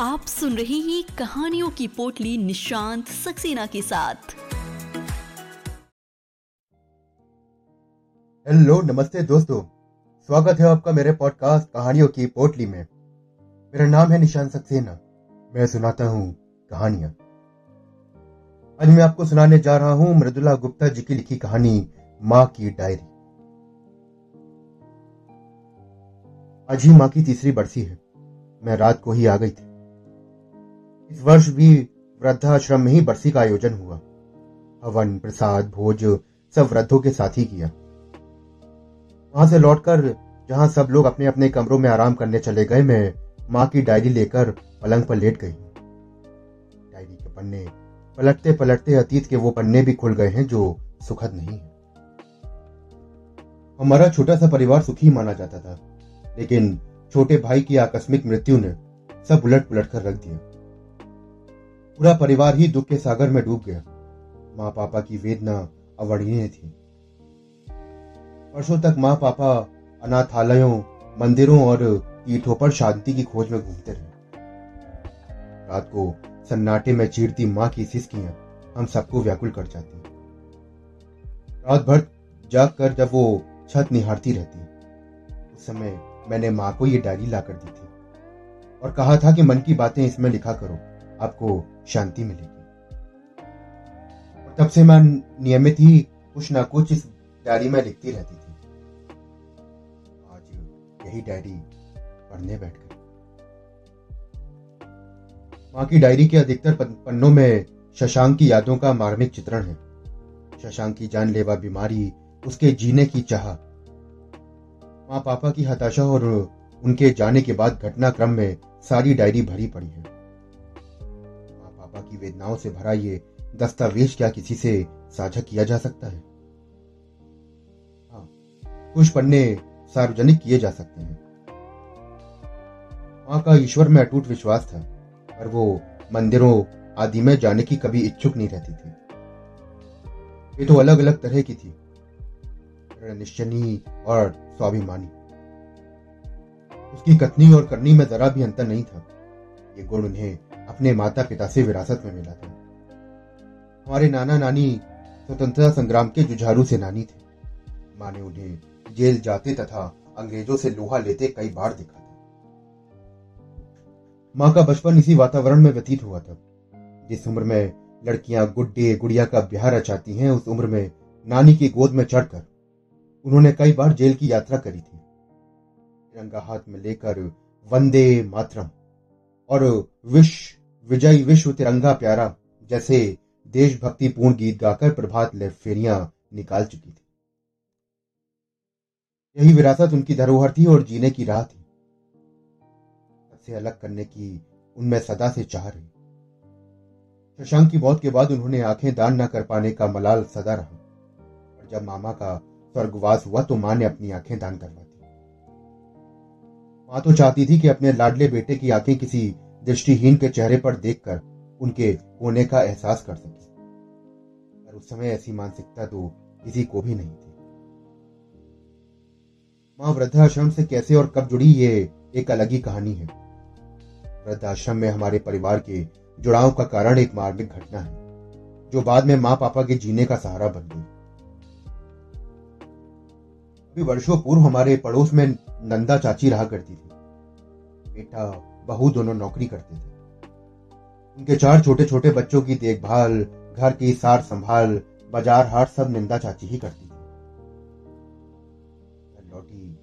आप सुन रहे हैं कहानियों की पोटली निशांत सक्सेना के साथ। हेलो, नमस्ते दोस्तों। स्वागत है आपका मेरे पॉडकास्ट कहानियों की पोटली में। मेरा नाम है निशांत सक्सेना। मैं सुनाता हूँ कहानियाँ। आज मैं आपको सुनाने जा रहा हूँ मृदुला गुप्ता जी की लिखी कहानी, माँ की डायरी। आज ही माँ की तीसरी बरसी है। मैं रात को ही आ गई थी। इस वर्ष भी वृद्धाश्रम में ही बरसी का आयोजन हुआ। हवन, प्रसाद, भोज सब वृद्धों के साथ ही किया। वहाँ से लौटकर जहाँ सब लोग अपने अपने कमरों में आराम करने चले गए, मैं माँ की डायरी लेकर पलंग पर लेट गई। डायरी के पन्ने पलटते पलटते अतीत के वो पन्ने भी खुल गए हैं जो सुखद नहीं है। हमारा छोटा सा परिवार सुखी माना जाता था, लेकिन छोटे भाई की आकस्मिक मृत्यु ने सब उलट पुलट कर रख दिया। पूरा परिवार ही दुख के सागर में डूब गया। माँ पापा की वेदना अवर्णीय थी। वर्षों तक माँ पापा अनाथालयों, मंदिरों और तीर्थों पर शांति की खोज में घूमते रहे। रात को सन्नाटे में चीरती माँ की सिसकियाँ हम सबको व्याकुल कर जाती। रात भर जाग कर जब वो छत निहारती रहती, उस समय मैंने माँ को ये डायरी लाकर दी थी और कहा था कि मन की बातें इसमें लिखा करो। आपको शांति मिलेगी। और तब से मैं नियमित ही कुछ ना कुछ इस डायरी में लिखती रहती थी। आज यही डायरी पढ़ने बैठ गई माँ की डायरी के अधिकतर पन्नों में शशांक की यादों का मार्मिक चित्रण है। शशांक की जानलेवा बीमारी, उसके जीने की चाह। माँ पापा की हताशा और उनके जाने के बाद घटनाक्रम में सारी डायरी भरी पड़ी है। की वेदनाओं से भरा ये दस्तावेज़ क्या किसी से साझा किया जा सकता है? हाँ कुछ पन्ने सार्वजनिक किए जा सकते हैं। माँ का ईश्वर में अटूट विश्वास था, पर वो मंदिरों आदि में जाने की कभी इच्छुक नहीं रहती थी। ये तो अलग अलग तरह की थी निश्चनी और स्वाभिमानी। उसकी कथनी और करनी में जरा भी अंतर नहीं था। ये गुण उन्हें अपने माता पिता से विरासत में मिला था। हमारे नाना नानी स्वतंत्रता संग्राम के जुझारू से नानी थे। माँ ने उन्हें जेल जाते तथा अंग्रेज़ों से लोहा लेते कई बार देखा था। माँ का बचपन इसी वातावरण में व्यतीत हुआ था। जिस उम्र में लड़कियाँ गुड्डे गुड़िया का ब्याह रचाती हैं, उस उम्र में नानी की गोद में चढ़कर उन्होंने कई बार जेल की यात्रा करी थी। तिरंगा हाथ में लेकर वंदे मातरम और विश्व विजय विश्व तिरंगा प्यारा, जैसे देशभक्तिपूर्ण गीत गाकर प्रभात ले फेरियाँ निकाल चुकी थी। यही विरासत उनकी धरोहर थी और जीने की राह थी। सबसे अलग करने की उनमें सदा से चाह रही। शशांक की मौत के बाद उन्होंने आँखें दान न कर पाने का मलाल सदा रहा। और जब मामा का स्वर्गवास हुआ तो माँ ने अपनी आँखें दान करवा दी। माँ तो चाहती थी कि अपने लाडले बेटे की आँखें किसी दृष्टिहीन के चेहरे पर देखकर उनके होने का एहसास कर सके। पर उस समय ऐसी मानसिकता तो किसी को भी नहीं थी। माँ वृद्धाश्रम से कैसे और कब जुड़ी ये एक अलग ही कहानी है। वृद्धाश्रम में हमारे परिवार के जुड़ाव का कारण एक मार्मिक घटना है, जो बाद में माँ पापा के जीने का सहारा बन गई। अभी वर्षों पूर्व हमारे पड़ोस में नंदा चाची रहा करती थी। बेटा बहू दोनों नौकरी करते थे। उनके चार छोटे छोटे बच्चों की देखभाल, घर की सार संभाल, बाज़ार हाट सब निंदा चाची ही करती थी। लौटी।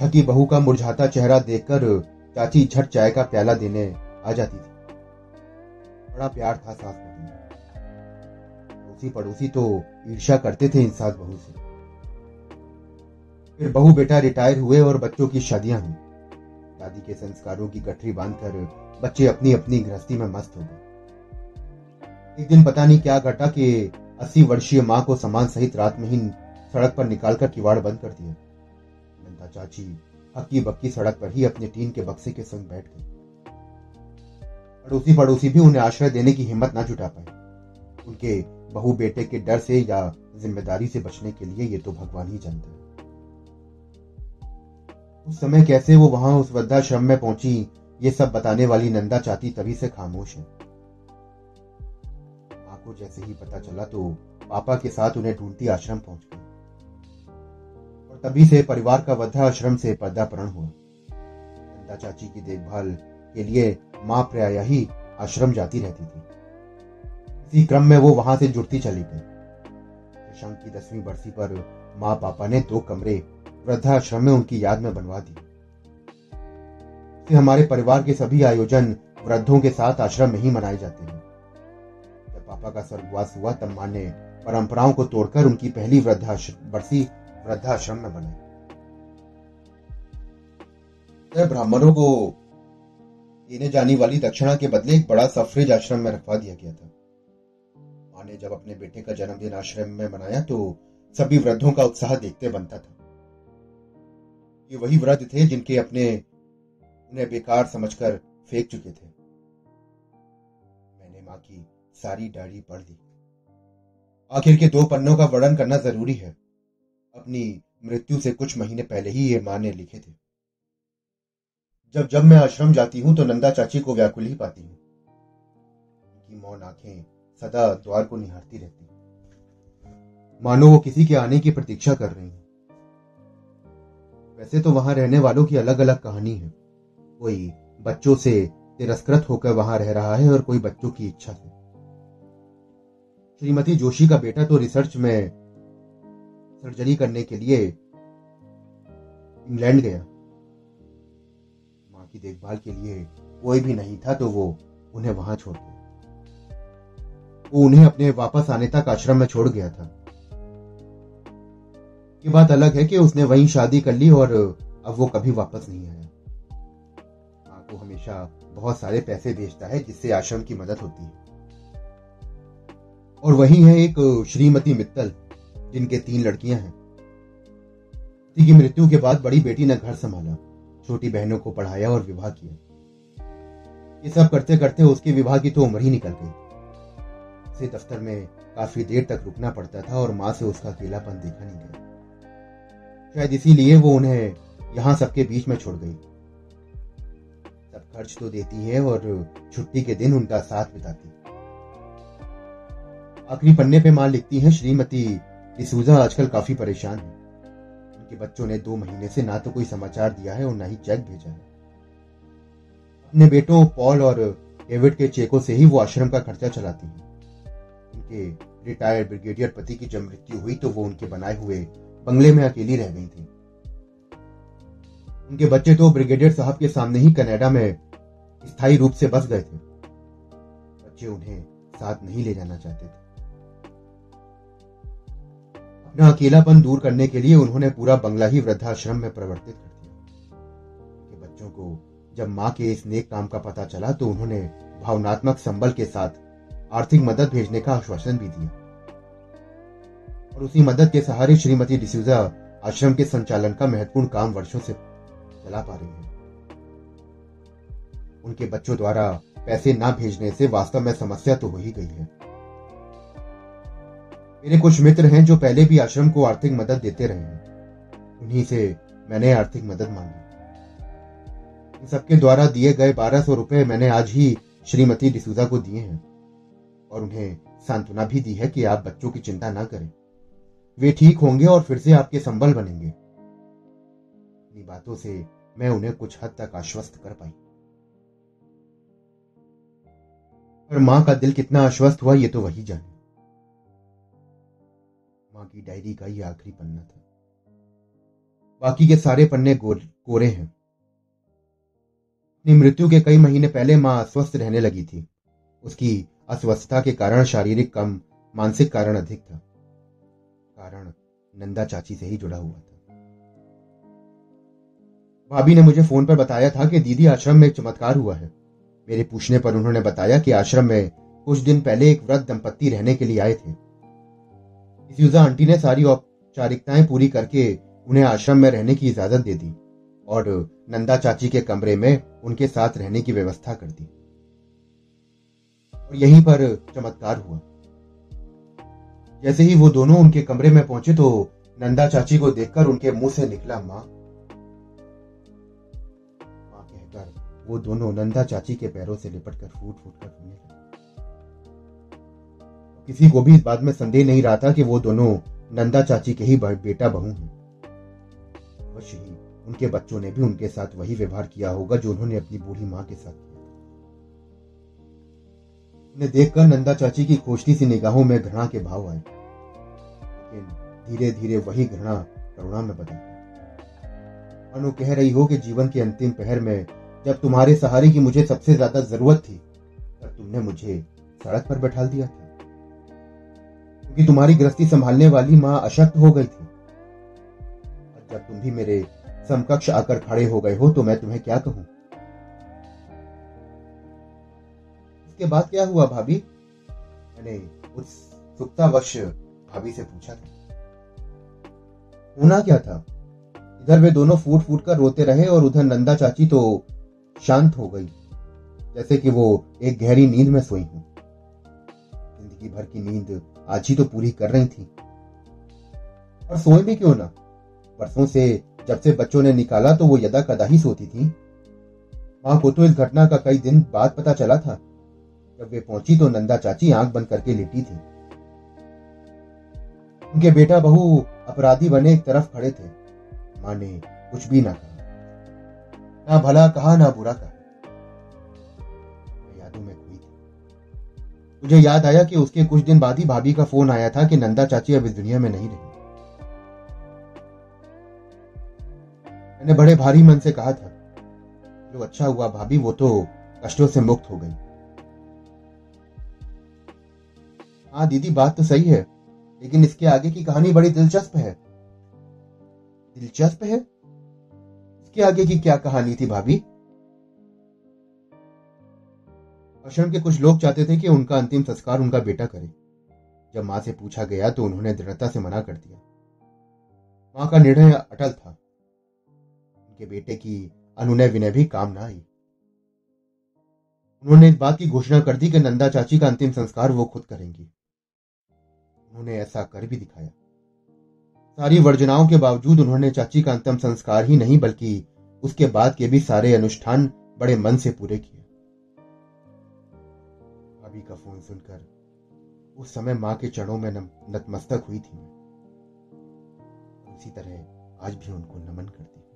थकी बहू का मुरझाता चेहरा देखकर चाची झट चाय का प्याला देने आ जाती थी। बड़ा प्यार था सास बहू पड़ोसी पड़ोसी तो ईर्षा करते थे इन सास बहू से। फिर बहू बेटा रिटायर हुए और बच्चों की शादियाँ हुई। दादी के संस्कारों की गठरी बांधकर बच्चे अपनी अपनी गृहस्थी में मस्त हो गए। एक दिन पता नहीं क्या घटा कि अस्सी वर्षीय माँ को सामान सहित रात में ही सड़क पर निकालकर किवाड़ बंद कर दिया। नंदा चाची हक्की बक्की सड़क पर ही अपने टीन के बक्से के संग बैठ गई। पड़ोसी पड़ोसी भी उन्हें आश्रय देने की हिम्मत ना जुटा पाए। उनके बहू बेटे के डर से या ज़िम्मेदारी से बचने के लिए ये तो भगवान ही जानता है। उस समय कैसे वो वहाँ उस वृद्धाश्रम में पहुँची, ये सब बताने वाली नंदा चाची तभी से खामोश है। माँ को जैसे ही पता चला तो पापा के साथ उन्हें ढूंढती आश्रम पहुँच गई। और तभी से परिवार का वृद्धाश्रम से पर्दापरण हुआ। नंदा चाची की देखभाल के लिए माँ प्राय ही आश्रम जाती रहती थी। इसी क्रम में वो वहाँ से जुड़ती चली गई। शंख की दसवीं बरसी पर माँ पापा ने दो कमरे वृद्धाश्रम में उनकी याद में बनवा दी। से हमारे परिवार के सभी आयोजन वृद्धों के साथ आश्रम में ही मनाए जाते हैं। जब पापा का स्वर्गवास हुआ, तब माँ ने परंपराओं को तोड़कर उनकी पहली वृद्धाश्रम बरसी वृद्धाश्रम में बनाई। ब्राह्मणों को देने जाने वाली दक्षिणा के बदले एक बड़ा सफरेज आश्रम में रखवा दिया गया था। माँ ने जब अपने बेटे का जन्मदिन आश्रम में मनाया तो सभी वृद्धों का उत्साह देखते बनता था। ये वही वृद्ध थे जिनके अपने, उन्हें बेकार समझकर फेंक चुके थे। मैंने माँ की सारी डायरी पढ़ ली। आखिर के दो पन्नों का वर्णन करना ज़रूरी है। अपनी मृत्यु से कुछ महीने पहले ही ये माँ ने लिखे थे। जब जब मैं आश्रम जाती हूँ तो नंदा चाची को व्याकुल ही पाती हूँ। उनकी मौन आँखें सदा द्वार को निहारती रहती मानो वो किसी के आने की प्रतीक्षा कर रही हैं। वैसे तो वहाँ रहने वालों की अलग अलग कहानी है। कोई बच्चों से तिरस्कृत होकर वहाँ रह रहा है और कोई बच्चों की इच्छा से। श्रीमती जोशी का बेटा तो रिसर्च में सर्जरी करने के लिए इंग्लैंड गया। माँ की देखभाल के लिए कोई भी नहीं था तो वो उन्हें वहाँ छोड़ गया वो उन्हें अपने वापस आने तक आश्रम में छोड़ गया था। ये बात अलग है कि उसने वहीं शादी कर ली और अब वो कभी वापस नहीं आया। को हमेशा बहुत सारे पैसे भेजता है, जिससे आश्रम की मदद होती है। और वही है एक श्रीमती मित्तल, जिनके तीन लड़कियाँ हैं। पति की मृत्यु के बाद बड़ी बेटी ने घर संभाला, छोटी बहनों को पढ़ाया और विवाह किया। ये सब करते करते उसके विवाह की तो उम्र ही निकल गई। उसे दफ्तर में काफ़ी देर तक रुकना पड़ता था और माँ से उसका अकेलापन देखा नहीं गया। शायद इसीलिए वो उन्हें यहाँ सबके बीच में छोड़ गई। सब खर्च तो देती है और छुट्टी के दिन उनका साथ बिताती। आखिरी पन्ने पे माँ लिखती हैं श्रीमती डिसूजा, आजकल काफ़ी परेशान है। उनके बच्चों ने दो महीने से ना तो कोई समाचार दिया है और ना ही चेक भेजा है। अपने बेटों पॉल और डेविड के चेकों से ही वो आश्रम का खर्चा चलाती हैं। उनके रिटायर्ड ब्रिगेडियर पति की जब मृत्यु हुई तो वो उनके बनाए हुए बंगले में अकेली रह गई थी। उनके बच्चे तो ब्रिगेडियर साहब के सामने ही कनाडा में स्थायी रूप से बस गए थे। बच्चे उन्हें साथ नहीं ले जाना चाहते थे। अपना अकेलापन दूर करने के लिए उन्होंने पूरा बंगला ही वृद्धाश्रम में परिवर्तित कर दिया। उनके बच्चों को जब माँ के इस नेक काम का पता चला तो उन्होंने भावनात्मक संबल के साथ आर्थिक मदद भेजने का आश्वासन भी दिया। और उसी मदद के सहारे श्रीमती डिसूजा आश्रम के संचालन का महत्वपूर्ण काम वर्षों से चला पा रही है। उनके बच्चों द्वारा पैसे ना भेजने से वास्तव में समस्या तो हो ही गई है। मेरे कुछ मित्र हैं जो पहले भी आश्रम को आर्थिक मदद देते रहे हैं। उन्हीं से मैंने आर्थिक मदद मांगी। इन सबके द्वारा दिए गए बारह सौ रुपए मैंने आज ही श्रीमती डिसूजा को दिए हैं और उन्हें सांत्वना भी दी है कि आप बच्चों की चिंता ना करें। वे ठीक होंगे और फिर से आपके संबल बनेंगे। अपनी बातों से मैं उन्हें कुछ हद तक आश्वस्त कर पाई। पर माँ का दिल कितना आश्वस्त हुआ, ये तो वही जाने। माँ की डायरी का ये आखिरी पन्ना था। बाकी के सारे पन्ने कोरे हैं। अपनी मृत्यु के कई महीने पहले माँ अस्वस्थ रहने लगी थी। उसकी अस्वस्थता के कारण शारीरिक कम, मानसिक कारण अधिक था। कारण नंदा चाची से ही जुड़ा हुआ था। भाभी ने मुझे फ़ोन पर बताया था कि दीदी आश्रम में एक चमत्कार हुआ है। मेरे पूछने पर उन्होंने बताया कि आश्रम में कुछ दिन पहले एक वृद्ध दंपत्ति रहने के लिए आए थे। यूजा आंटी ने सारी औपचारिकताएँ पूरी करके उन्हें आश्रम में रहने की इजाज़त दे दी और नंदा चाची के कमरे में उनके साथ रहने की व्यवस्था कर दी। और यहीं पर चमत्कार हुआ। जैसे ही वो दोनों उनके कमरे में पहुँचे तो नंदा चाची को देखकर उनके मुँह से निकला, माँ। वो दोनों नंदा चाची के पैरों से लिपट कर फूट फूट कर रोने लगे। किसी को भी इस बात में संदेह नहीं रहा था कि वो दोनों नंदा चाची के ही बेटा बहू हैं। अवश्य ही उनके बच्चों ने भी उनके साथ वही व्यवहार किया होगा जो उन्होंने अपनी बूढ़ी माँ के साथ किया। उन्हें देखकर नंदा चाची की खोजती सी निगाहों में घृणा के भाव आए। लेकिन धीरे धीरे वही घृणा करुणा में बदल गई। मानो कह रही हो कि जीवन के अंतिम पहर में जब तुम्हारे सहारे की मुझे सबसे ज़्यादा ज़रूरत थी, तब तुमने मुझे सड़क पर बैठा दिया था। क्योंकि तुम्हारी गृहस्थी संभालने वाली माँ अशक्त हो गई थी। जब तुम भी मेरे समकक्ष आकर खड़े हो गए हो तो मैं तुम्हें क्या कहूँ? इसके बाद क्या हुआ भाभी? मैंने उत्सुकतावश भाभी से पूछा था। होना क्या था? इधर वे दोनों फूट फूट कर रोते रहे और उधर नंदा चाची तो शांत हो गई, जैसे कि वो एक गहरी नींद में सोई हूँ। ज़िंदगी भर की नींद आज ही तो पूरी कर रही थी। और सोए भी क्यों ना? परसों से जब से बच्चों ने निकाला तो वो यदा कदा ही सोती थी। माँ को तो इस घटना का कई दिन बाद पता चला था। जब वे पहुँची तो नंदा चाची आँख बंद करके लेटी थी। उनके बेटा बहू अपराधी बने एक तरफ़ खड़े थे। माँ ने कुछ भी ना कहा। ना भला कहा, ना बुरा कहा। मुझे याद आया कि उसके कुछ दिन बाद ही भाभी का फ़ोन आया था कि नंदा चाची अब इस दुनिया में नहीं रही। मैंने बड़े भारी मन से कहा था, जो अच्छा हुआ भाभी, वो तो कष्टों से मुक्त हो गई। हाँ दीदी, बात तो सही है, लेकिन इसके आगे की कहानी बड़ी दिलचस्प है। दिलचस्प है? इसके आगे की क्या कहानी थी भाभी? आश्रम के कुछ लोग चाहते थे कि उनका अंतिम संस्कार उनका बेटा करे। जब माँ से पूछा गया तो उन्होंने दृढ़ता से मना कर दिया। माँ का निर्णय अटल था। उनके बेटे की अनुनय विनय भी काम ना आई। उन्होंने इस बात की घोषणा कर दी कि नंदा चाची का अंतिम संस्कार वो खुद करेंगी। उन्होंने ऐसा कर भी दिखाया। सारी वर्जनाओं के बावजूद उन्होंने चाची का अंतिम संस्कार ही नहीं, बल्कि उसके बाद के भी सारे अनुष्ठान बड़े मन से पूरे किए। भाभी का फ़ोन सुनकर उस समय माँ के चरणों में नतमस्तक हुई थी उसी तरह आज भी उनको नमन करती हूँ।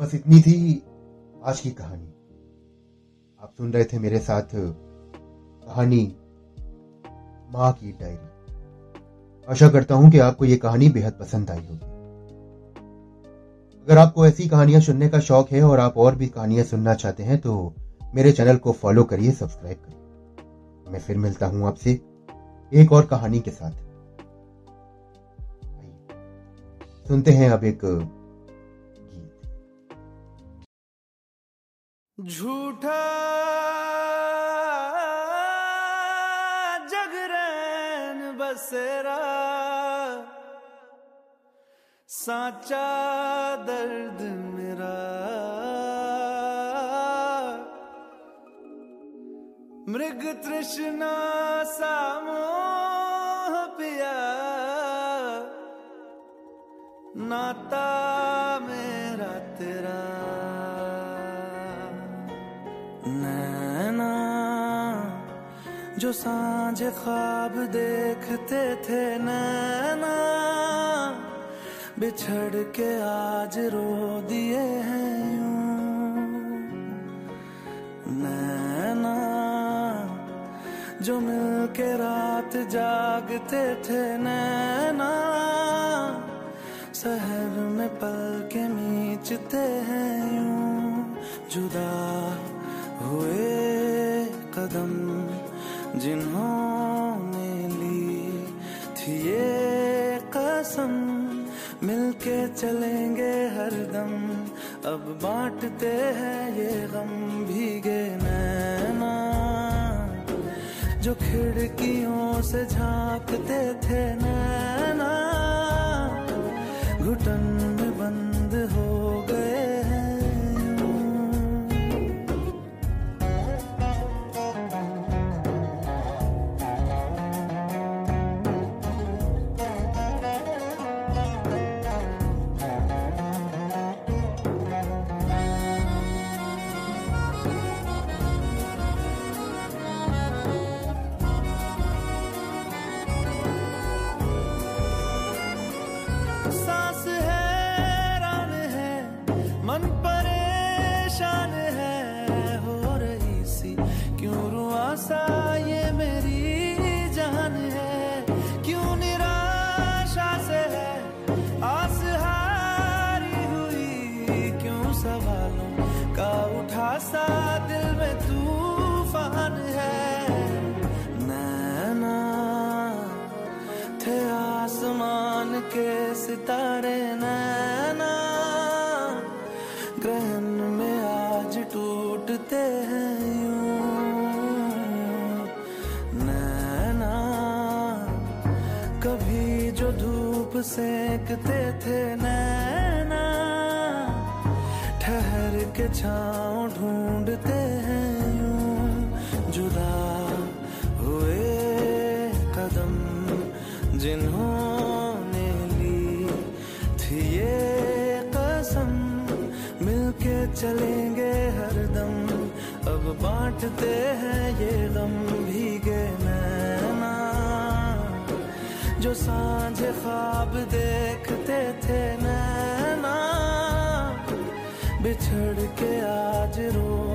बस इतनी थी आज की कहानी। सुन रहे थे मेरे साथ कहानी माँ की डायरी। आशा करता हूँ कि आपको यह कहानी बेहद पसंद आई होगी। अगर आपको ऐसी कहानियाँ सुनने का शौक है और आप और भी कहानियाँ सुनना चाहते हैं तो मेरे चैनल को फॉलो करिए, सब्सक्राइब करिए। मैं फिर मिलता हूँ आपसे एक और कहानी के साथ। सुनते हैं अब एक झूठा जगरैन बसेरा साचा दर्द मेरा। मृग तृष्णा सामो पिया नाता मेरा तेरा। नैना, जो साँझ ख्वाब देखते थे नैना, बिछड़ के आज रो दिए हैं यूँ। नैना, जो मिल के रात जागते थे नैना, शहर में पल के मीचते हैं यूँ। जुदा कदम जिन्होंने ली थी ये कसम, मिलके चलेंगे हरदम अब बांटते हैं ये गम भीगे नैना, जो खिड़कियों से झांकते थे सितारे नैना, ग्रहण में आज टूटते हैं यूँ। नैना, कभी जो धूप सेकते थे नैना, ठहर के छाँव ढूंढते हैं यूँ। जुदा हुए कदम जिन्होंने चलेंगे हरदम अब बांटते हैं ये गम भीगे नैना। जो साँझ ख्वाब देखते थे नैना। बिछड़ के आज रो